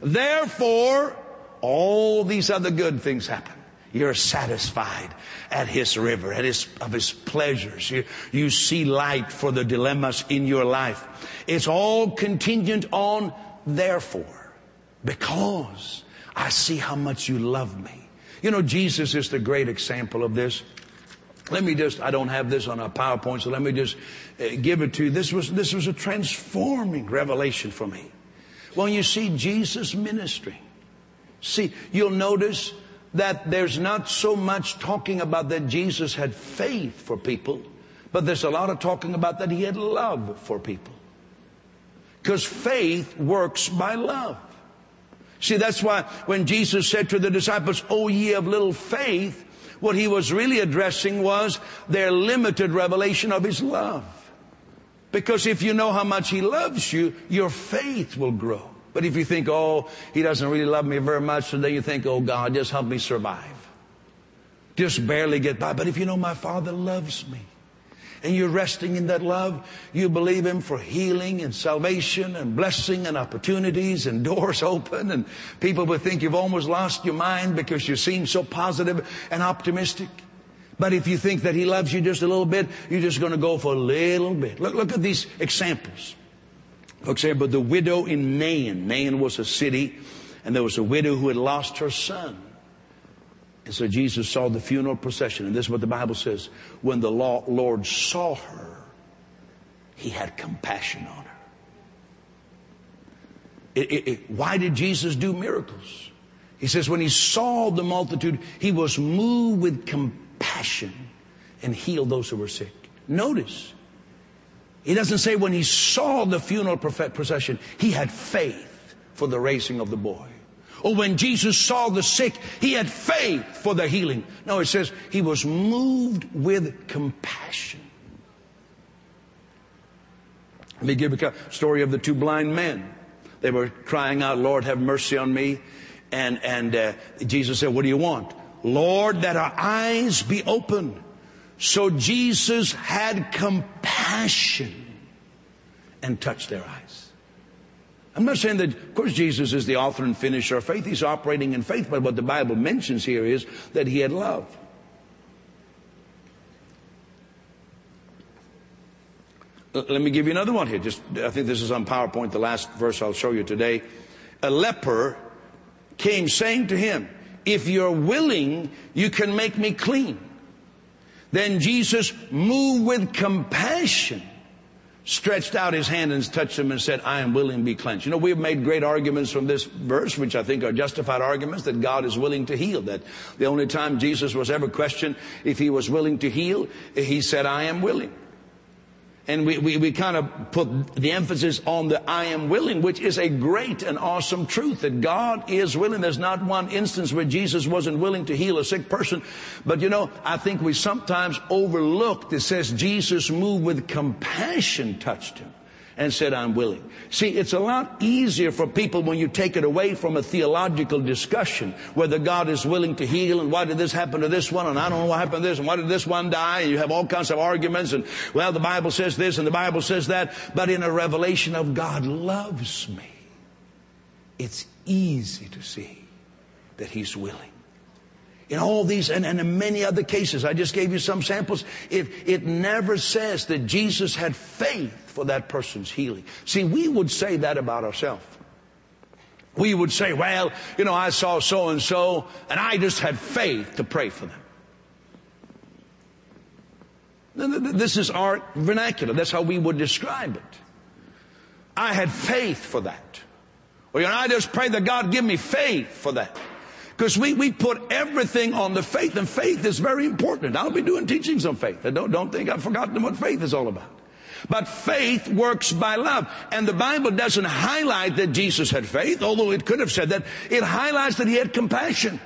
therefore, all these other good things happen. You're satisfied at His river, at His, of His pleasures. You, you see light for the dilemmas in your life. It's all contingent on therefore, because I see how much you love me. You know, Jesus is the great example of this. Let me just, I don't have this on a PowerPoint, so let me just uh, give it to you. This was, this was a transforming revelation for me. When you see Jesus ministry. see, you'll notice that there's not so much talking about that Jesus had faith for people, but there's a lot of talking about that he had love for people. Because faith works by love. See, that's why when Jesus said to the disciples, O ye of little faith, what he was really addressing was their limited revelation of his love. Because if you know how much he loves you, your faith will grow. But if you think, oh, he doesn't really love me very much, and then you think, oh God, just help me survive. Just barely get by. But if you know my father loves me, and you're resting in that love, you believe Him for healing and salvation and blessing and opportunities and doors [LAUGHS] open and people would think you've almost lost your mind because you seem so positive and optimistic. But if you think that He loves you just a little bit, you're just going to go for a little bit. Look, look at these examples. For example, the widow in Nain. Nain was a city and there was a widow who had lost her son. And so Jesus saw the funeral procession. And this is what the Bible says. When the Lord saw her, he had compassion on her. It, it, it, why did Jesus do miracles? He says, when he saw the multitude, he was moved with compassion and healed those who were sick. Notice, he doesn't say when he saw the funeral procession, he had faith for the raising of the boy. Or when Jesus saw the sick, he had faith for their healing. No, it says he was moved with compassion. Let me give a story of the two blind men. They were crying out, Lord, have mercy on me. And, and uh, Jesus said, what do you want? Lord, that our eyes be open. So Jesus had compassion and touched their eyes. I'm not saying that, of course, Jesus is the author and finisher of faith. He's operating in faith, but what the Bible mentions here is that he had love. Let me give you another one here. Just, I think this is on PowerPoint, the last verse I'll show you today. A leper came saying to him, if you're willing, you can make me clean. Then Jesus, moved with compassion, stretched out his hand and touched him and said, I am willing to be cleansed. You know, we've made great arguments from this verse, which I think are justified arguments, that God is willing to heal. That the only time Jesus was ever questioned if he was willing to heal, he said, I am willing. And we, we, we kind of put the emphasis on the I am willing, which is a great and awesome truth that God is willing. There's not one instance where Jesus wasn't willing to heal a sick person. But you know, I think we sometimes overlook. It says Jesus moved with compassion touched him and said, I'm willing. See, it's a lot easier for people when you take it away from a theological discussion, whether God is willing to heal and why did this happen to this one and I don't know what happened to this and why did this one die and you have all kinds of arguments and well, the Bible says this and the Bible says that, but in a revelation of God loves me, it's easy to see that He's willing. In all these and, and in many other cases, I just gave you some samples. It, it never says that Jesus had faith for that person's healing. See, we would say that about ourselves. We would say, well, you know, I saw so and so, and I just had faith to pray for them. This is our vernacular. That's how we would describe it. I had faith for that. Or, you know, I just pray that God give me faith for that. Because we, we put everything on the faith, and faith is very important. I'll be doing teachings on faith. don't, don't think I've forgotten what faith is all about. But faith works by love. And the Bible doesn't highlight that Jesus had faith, although it could have said that. It highlights that he had compassion.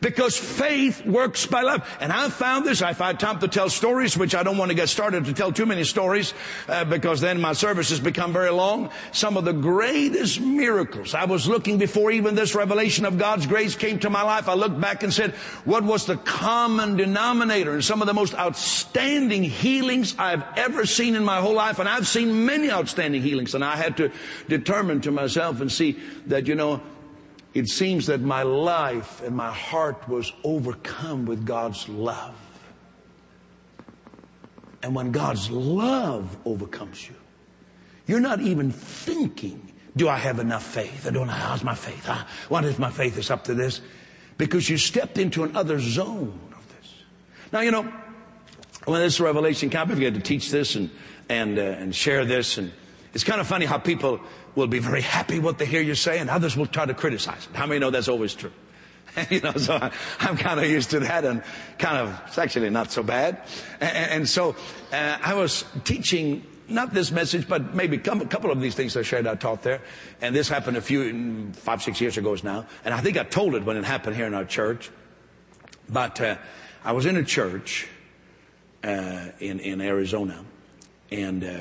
Because faith works by love. And I've found this. I've had time to tell stories, which I don't want to get started to tell too many stories, uh, because then my services become very long. Some of the greatest miracles. I was looking before even this revelation of God's grace came to my life. I looked back and said, what was the common denominator? And some of the most outstanding healings I've ever seen in my whole life. And I've seen many outstanding healings. And I had to determine to myself and see that, you know, it seems that my life and my heart was overcome with God's love. And when God's love overcomes you, you're not even thinking, do I have enough faith? I don't know how's my faith. What if my faith is up to this? Because you stepped into another zone of this. Now, you know, when this revelation comes, I began to teach this and, and, uh, and share this. And it's kind of funny how people will be very happy what they hear you say, and others will try to criticize it. How many know that's always true? [LAUGHS] you know, so I, am kind of used to that, and kind of it's actually not so bad. And, and so uh, I was teaching not this message, but maybe a couple of these things I shared, I taught there. And this happened a few, five, six years ago now. And I think I told it when it happened here in our church. But uh, I was in a church uh, in, in Arizona. And uh,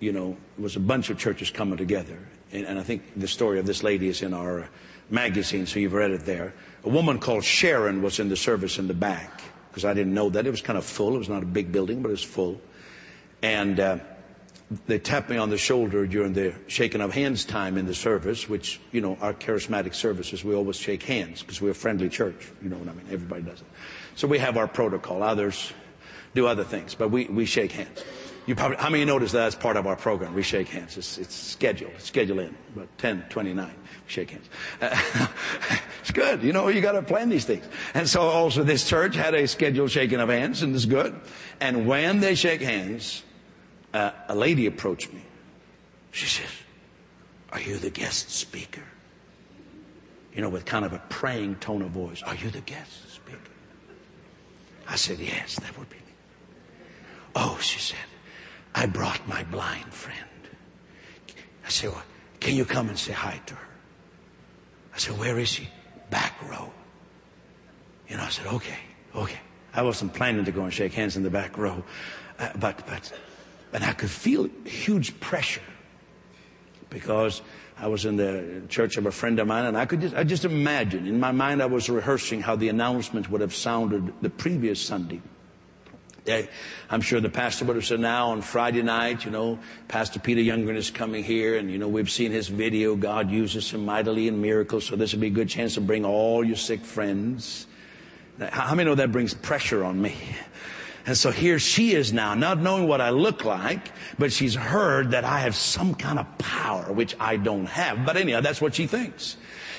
you know, it was a bunch of churches coming together. And, and I think the story of this lady is in our magazine, so you've read it there. A woman called Sharon was in the service in the back because I didn't know that. It was kind of full. It was not a big building, but it was full. And uh, they tapped me on the shoulder during the shaking of hands time in the service, which, you know, our charismatic services, we always shake hands because we're a friendly church. You know what I mean? Everybody does it. So we have our protocol. Others do other things, but we, we shake hands. You probably, how many notice that that's part of our program? We shake hands. It's, it's scheduled. It's scheduled in. About 10, 29. We shake hands. Uh, [LAUGHS] it's good. You know, you got to plan these things. And so also this church had a scheduled shaking of hands and it's good. And when they shake hands, uh, a lady approached me. She says, are you the guest speaker? You know, with kind of a praying tone of voice. Are you the guest speaker? I said, yes, that would be me. Oh, she said, I brought my blind friend. I said, well, can you come and say hi to her? I said, where is she? Back row. You know, I said, okay, okay. I wasn't planning to go and shake hands in the back row, uh, but, but, but I could feel huge pressure because I was in the church of a friend of mine and I could just, I just imagine in my mind I was rehearsing how the announcement would have sounded the previous Sunday. I'm sure the pastor would have said now on Friday night, you know, Pastor Peter Youngren is coming here and, you know, we've seen his video. God uses him mightily in miracles. So this would be a good chance to bring all your sick friends. How many know that brings pressure on me? And so here she is now, not knowing what I look like, but she's heard that I have some kind of power, which I don't have. But anyhow, that's what she thinks.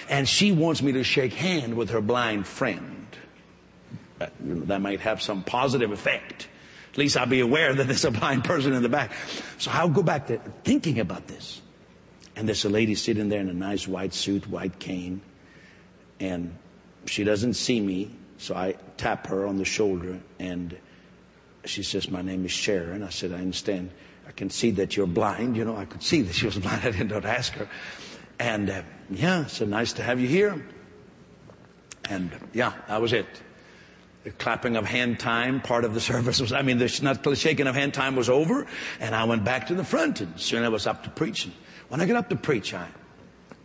And she wants me to shake hand with her blind friend. That, might have some positive effect. At least I'll be aware that there's a blind person in the back. So I'll go back to thinking about this. And there's a lady sitting there in a nice white suit, white cane. And she doesn't see me. So I tap her on the shoulder and she says, my name is Sharon. I said, I understand. I can see that you're blind. You know, I could see that she was [LAUGHS] blind. I didn't know to ask her. And uh, yeah, so nice to have you here. And yeah, that was it the clapping of hand time, part of the [LAUGHS] service was, I mean, the shaking of hand time was over, and I went back to the front, and soon I was up to preaching. When I got up to preach, I,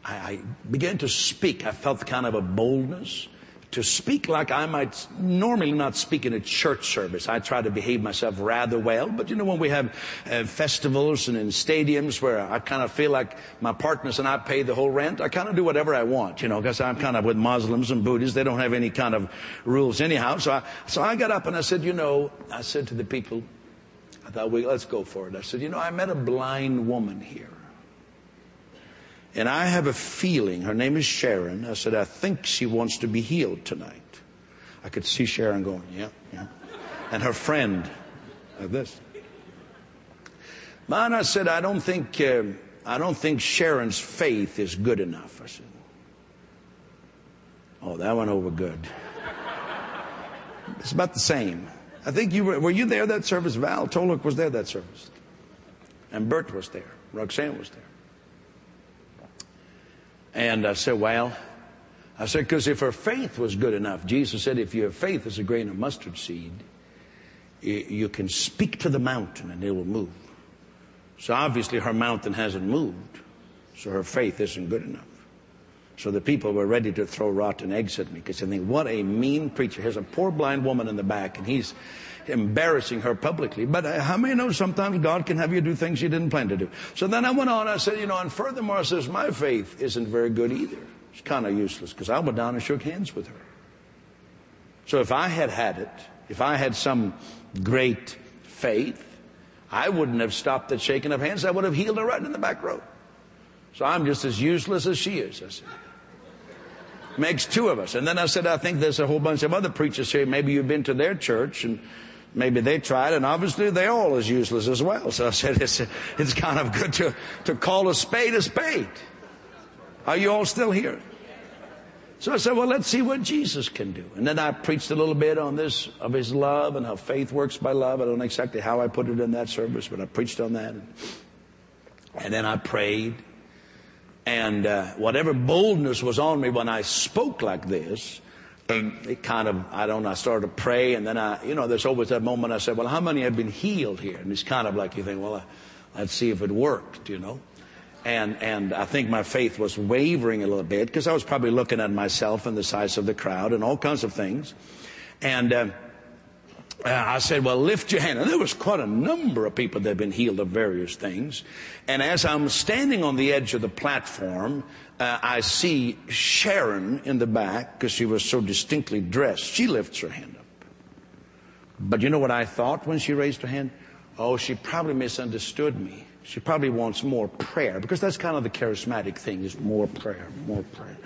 I, I began to speak. I felt kind of a boldness to speak like I might normally not speak in a church service. I try to behave myself rather well, but you know, when we have uh, festivals and in stadiums where I kind of feel like my partners and I pay the whole rent, I kind of do whatever I want, you know, because I'm kind of with Muslims and Buddhists. They don't have any kind of rules anyhow. So I, so I got up and I said, you know, I said to the people, I thought, well, let's go for it. I said, you know, I met a blind woman here. And I have a feeling, her name is Sharon. I said, I think she wants to be healed tonight. I could see Sharon going, yeah, yeah. And her friend, like this. Man, I said, I don't think, uh, I don't think Sharon's faith is good enough. I said, oh, that went over good. It's about the same. I think you were, were you there that service? Val Toluk was there that service. And Bert was there. Roxanne was there. And I said, well, I said, because if her faith was good enough, Jesus said, if you have faith is a grain of mustard seed, you can speak to the mountain and it will move. So obviously her mountain hasn't moved. So her faith isn't good enough. So the people were ready to throw rotten eggs at me because they think, what a mean preacher. Here's a poor blind woman in the back and he's embarrassing her publicly. But uh, how many know sometimes God can have you do things you didn't plan to do? So then I went on, I said, you know, and furthermore, I says, my faith isn't very good either. It's kind of useless because I went down and shook hands with her. So if I had had it, if I had some great faith, I wouldn't have stopped at shaking of hands. I would have healed her right in the back row. So I'm just as useless as she is. I said. Makes two of us. And then I said, I think there's a whole bunch of other preachers here. Maybe you've been to their church and maybe they tried and obviously they're all is useless as well. So I said, it's, it's kind of good to, to call a spade a spade. Are you all still here? So I said, well, let's see what Jesus can do. And then I preached a little bit on this, of his love and how faith works by love. I don't know exactly how I put it in that service, but I preached on that. And then I prayed. And uh, whatever boldness was on me when I spoke like this, it kind of, I don't know, I started to pray. And then I, you know, there's always that moment I said, well, how many have been healed here? And it's kind of like you think, well, uh, let's see if it worked, you know. And, and I think my faith was wavering a little bit because I was probably looking at myself and the size of the crowd and all kinds of things. And, uh, I said, well, lift your hand. And there was quite a number of people that had been healed of various things. And as I'm standing on the edge of the platform, uh, I see Sharon in the back because she was so distinctly dressed. She lifts her hand up. But you know what I thought when she raised her hand? Oh, she probably misunderstood me. She probably wants more prayer because that's kind of the charismatic thing is more prayer, more prayer.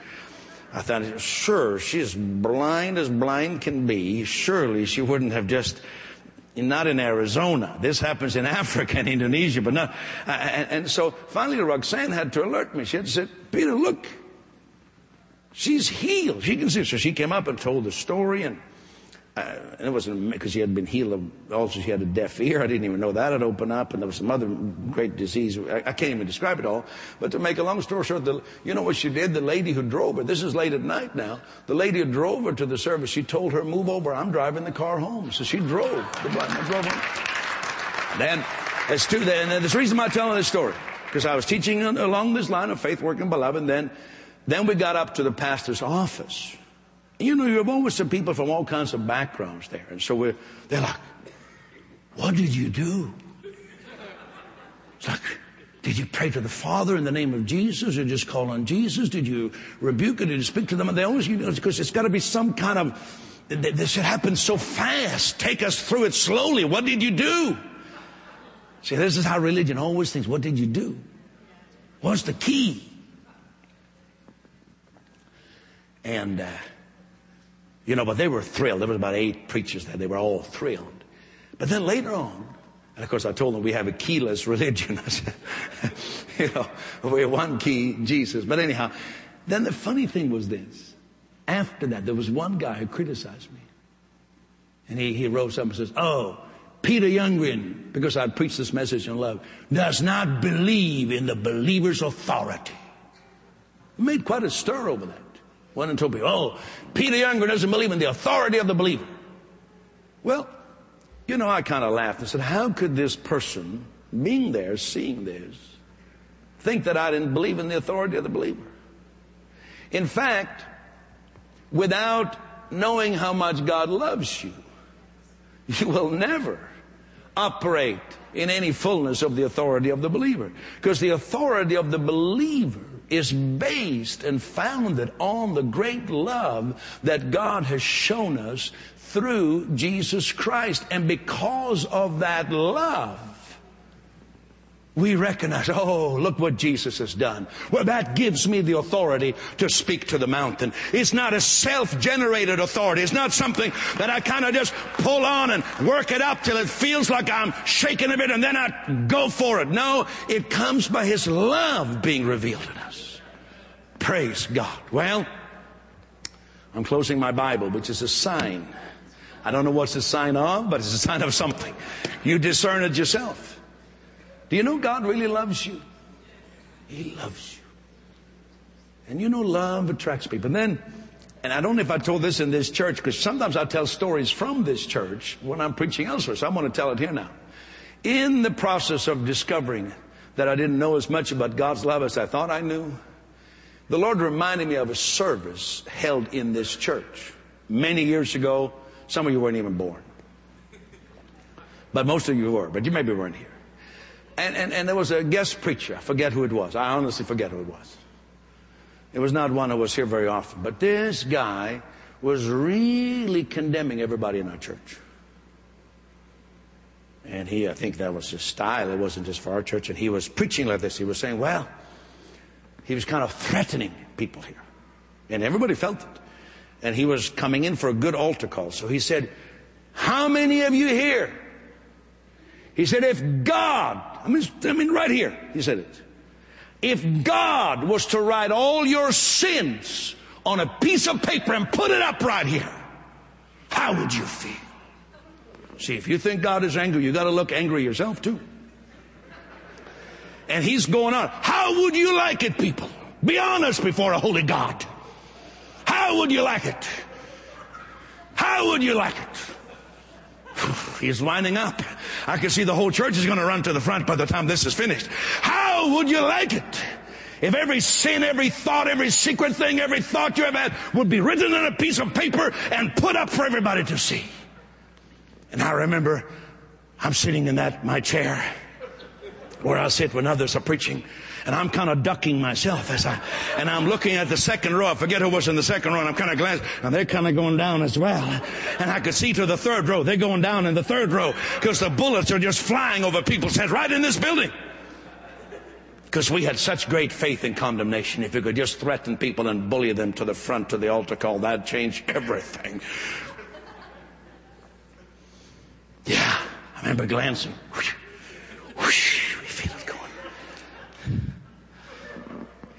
I thought, sure, she's blind as blind can be. Surely she wouldn't have just, not in Arizona. This happens in [LAUGHS] Africa and Indonesia, but not. And, and so finally Roxanne had to alert me. She had say, Peter, look, she's healed. She can see. So she came up and told the story and uh, and it wasn't because she had been healed of, also she had a deaf ear. I didn't even know that had opened up, and there was some other great disease. I, I can't even describe it all. But to make a long story short, the, you know what she did? The lady who drove her, this is late at night now, the lady who drove her to the service, she told her, move over, I'm driving the car home. So she drove, the blind man drove home. Then, it's two, and there's the reason why I'm telling this story, because I was teaching along this line of faith, working beloved, and then, then we got up to the pastor's office. You know, you have with some people from all kinds of backgrounds there. And so we're, they're like, what did you do? It's like, did you pray to the Father in the name of Jesus or just call on Jesus? Did you rebuke it? Did you speak to them? And they always, you know, because it's got to be some kind of, this should so fast. Take us through it slowly. What did you do? See, this is how religion always thinks. What did you do? What's the key? And, uh, you know, but they were thrilled. There was about eight preachers there. They were all thrilled. But then later on, and of course I told them we have a keyless [LAUGHS] religion. I said, [LAUGHS] you know, we have one key, Jesus. But anyhow, then the funny thing was this. After that, there was one guy who criticized me. And he, he rose up and says, oh, Peter Youngren, because I preached this message in love, does not believe in the believer's authority. It made quite a stir over that. Went and told people, oh, Peter Youngren doesn't believe in the authority of the believer. Well, you know, I kind of laughed and said, how could this person, being there, seeing this, think that I didn't believe in the authority of the believer? In fact, without knowing how much God loves you, you will never operate in any fullness of the authority of the believer. Because the authority of the believer is based and founded on the great love that God has shown us through Jesus Christ. And because of that love, we recognize, oh, look what Jesus has done. Well, that gives me the authority to speak to the mountain. It's not a self-generated authority. It's not something that I kind of just pull on and work it up till it feels like I'm shaking a bit and then I go for it. No, it comes by His love being revealed. Praise God. Well, I'm closing my Bible, which is a sign. I don't know what's the sign of, but it's a sign of something. You discern it yourself. Do you know God really loves you? He loves you. And you know love attracts people. And then, and I don't know if I told this in this church, because sometimes I tell stories from this church when I'm preaching elsewhere, so I'm going to tell it here now. In the process of discovering that I didn't know as much about God's love as I thought I knew, the Lord reminded me of a service held in this church many years ago. Some of you weren't even born. But most of you were, but you maybe weren't here. And, and, and there was a guest preacher. I forget who it was. I honestly forget who it was. It was not one who was here very often. But this guy was really condemning everybody in our church. And he, I think that was his style. It wasn't just for our church. And he was preaching like this. He was saying, well, he was kind of threatening people here. And everybody felt it. And he was coming in for a good altar call. So he said, how many of you here he said, if God, I mean, I mean right here, he said it. If God was to write all your sins on a piece of paper and put it up right here, how would you feel? See, if you think God is angry, you gotta look angry yourself too. And he's going on. How would you like it, people? Be honest before a holy God. How would you like it? How would you like it? [SIGHS] He's winding up. I can see the whole church is going to run to the front by the time this is finished. How would you like it? If every sin, every thought, every secret thing, every thought you have had would be written on a piece of paper and put up for everybody to see. And I remember I'm sitting in that, my chair, where I sit when others are preaching and I'm kind of ducking myself as I, and I'm looking at the second row. I forget who was in the second row, and I'm kind of glancing, and they're kind of going down as well. And I could see to the third row. They're going down in the third row because the bullets are just flying over people's heads right in this building. Because we had such great faith in condemnation. If you could just threaten people and bully them to the front to the altar call, that'd change everything. Yeah, I remember glancing. Whoosh, whoosh.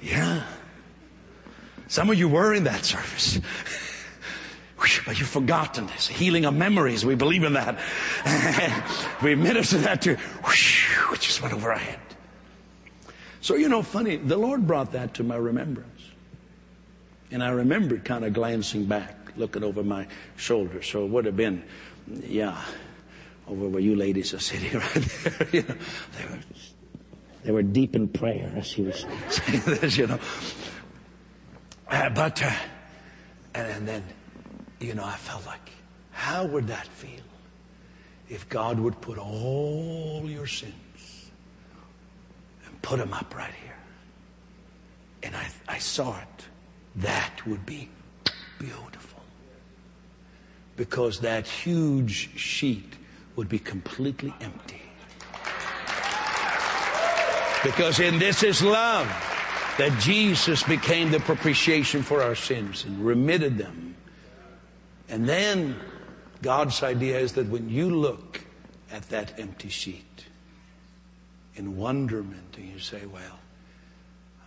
Yeah. Some of you were in that service. [LAUGHS] But you've forgotten this. Healing of memories. We believe in that. [LAUGHS] we minister that to, which just went over our head. So, you know, funny, the Lord brought that to my remembrance. And I remembered kind of glancing back, looking over my shoulder. So it would have been, yeah, over where you ladies are sitting [LAUGHS] right there. You know, they were deep in prayer as he was saying [LAUGHS] this, you know. Uh, but, uh, and, and then, you know, I felt like, how would that feel if God would put all your sins and put them up right here? And I, I saw it. That would be beautiful. Because that huge sheet would be completely empty. Because in this is love that Jesus became the propitiation for our sins and remitted them. And then God's idea is that when you look at that empty sheet in wonderment and you say, well,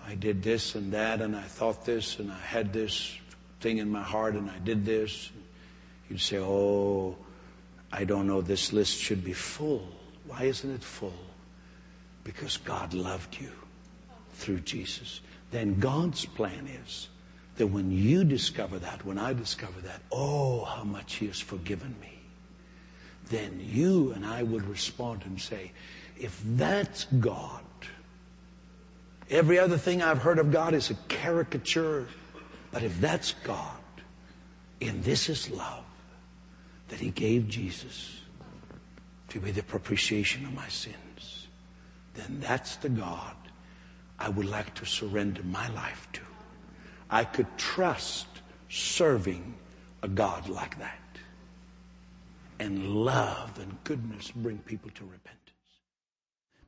I did this and that and I thought this and I had this thing in my heart and I did this. You'd say, oh, I don't know, this list should be full. Why isn't it full? Because God loved you through Jesus. Then God's plan is that when you discover that, when I discover that, oh, how much He has forgiven me, then you and I would respond and say, if that's God, every other thing I've heard of God is a caricature, but if that's God, and this is love, that He gave Jesus to be the propitiation of my sin then that's the God I would like to surrender my life to. I could trust serving a God like that. And love and goodness bring people to repentance.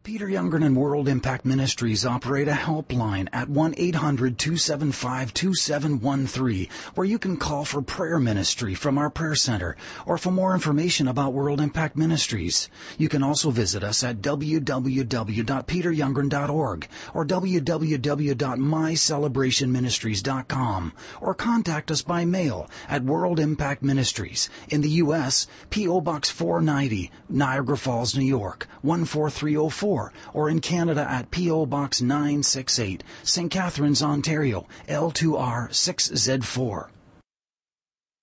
Peter Youngren and World Impact Ministries operate a helpline at 1-800-275-2713 where you can call for prayer ministry from our prayer center or for more information about World Impact Ministries. You can also visit us at www.peteryoungren.org or www.mycelebrationministries.com or contact us by mail at World Impact Ministries. In the U.S., P.O. Box 490, Niagara Falls, New York, 14304 or in Canada at P.O. Box 968, St. Catharines, Ontario, L2R 6Z4.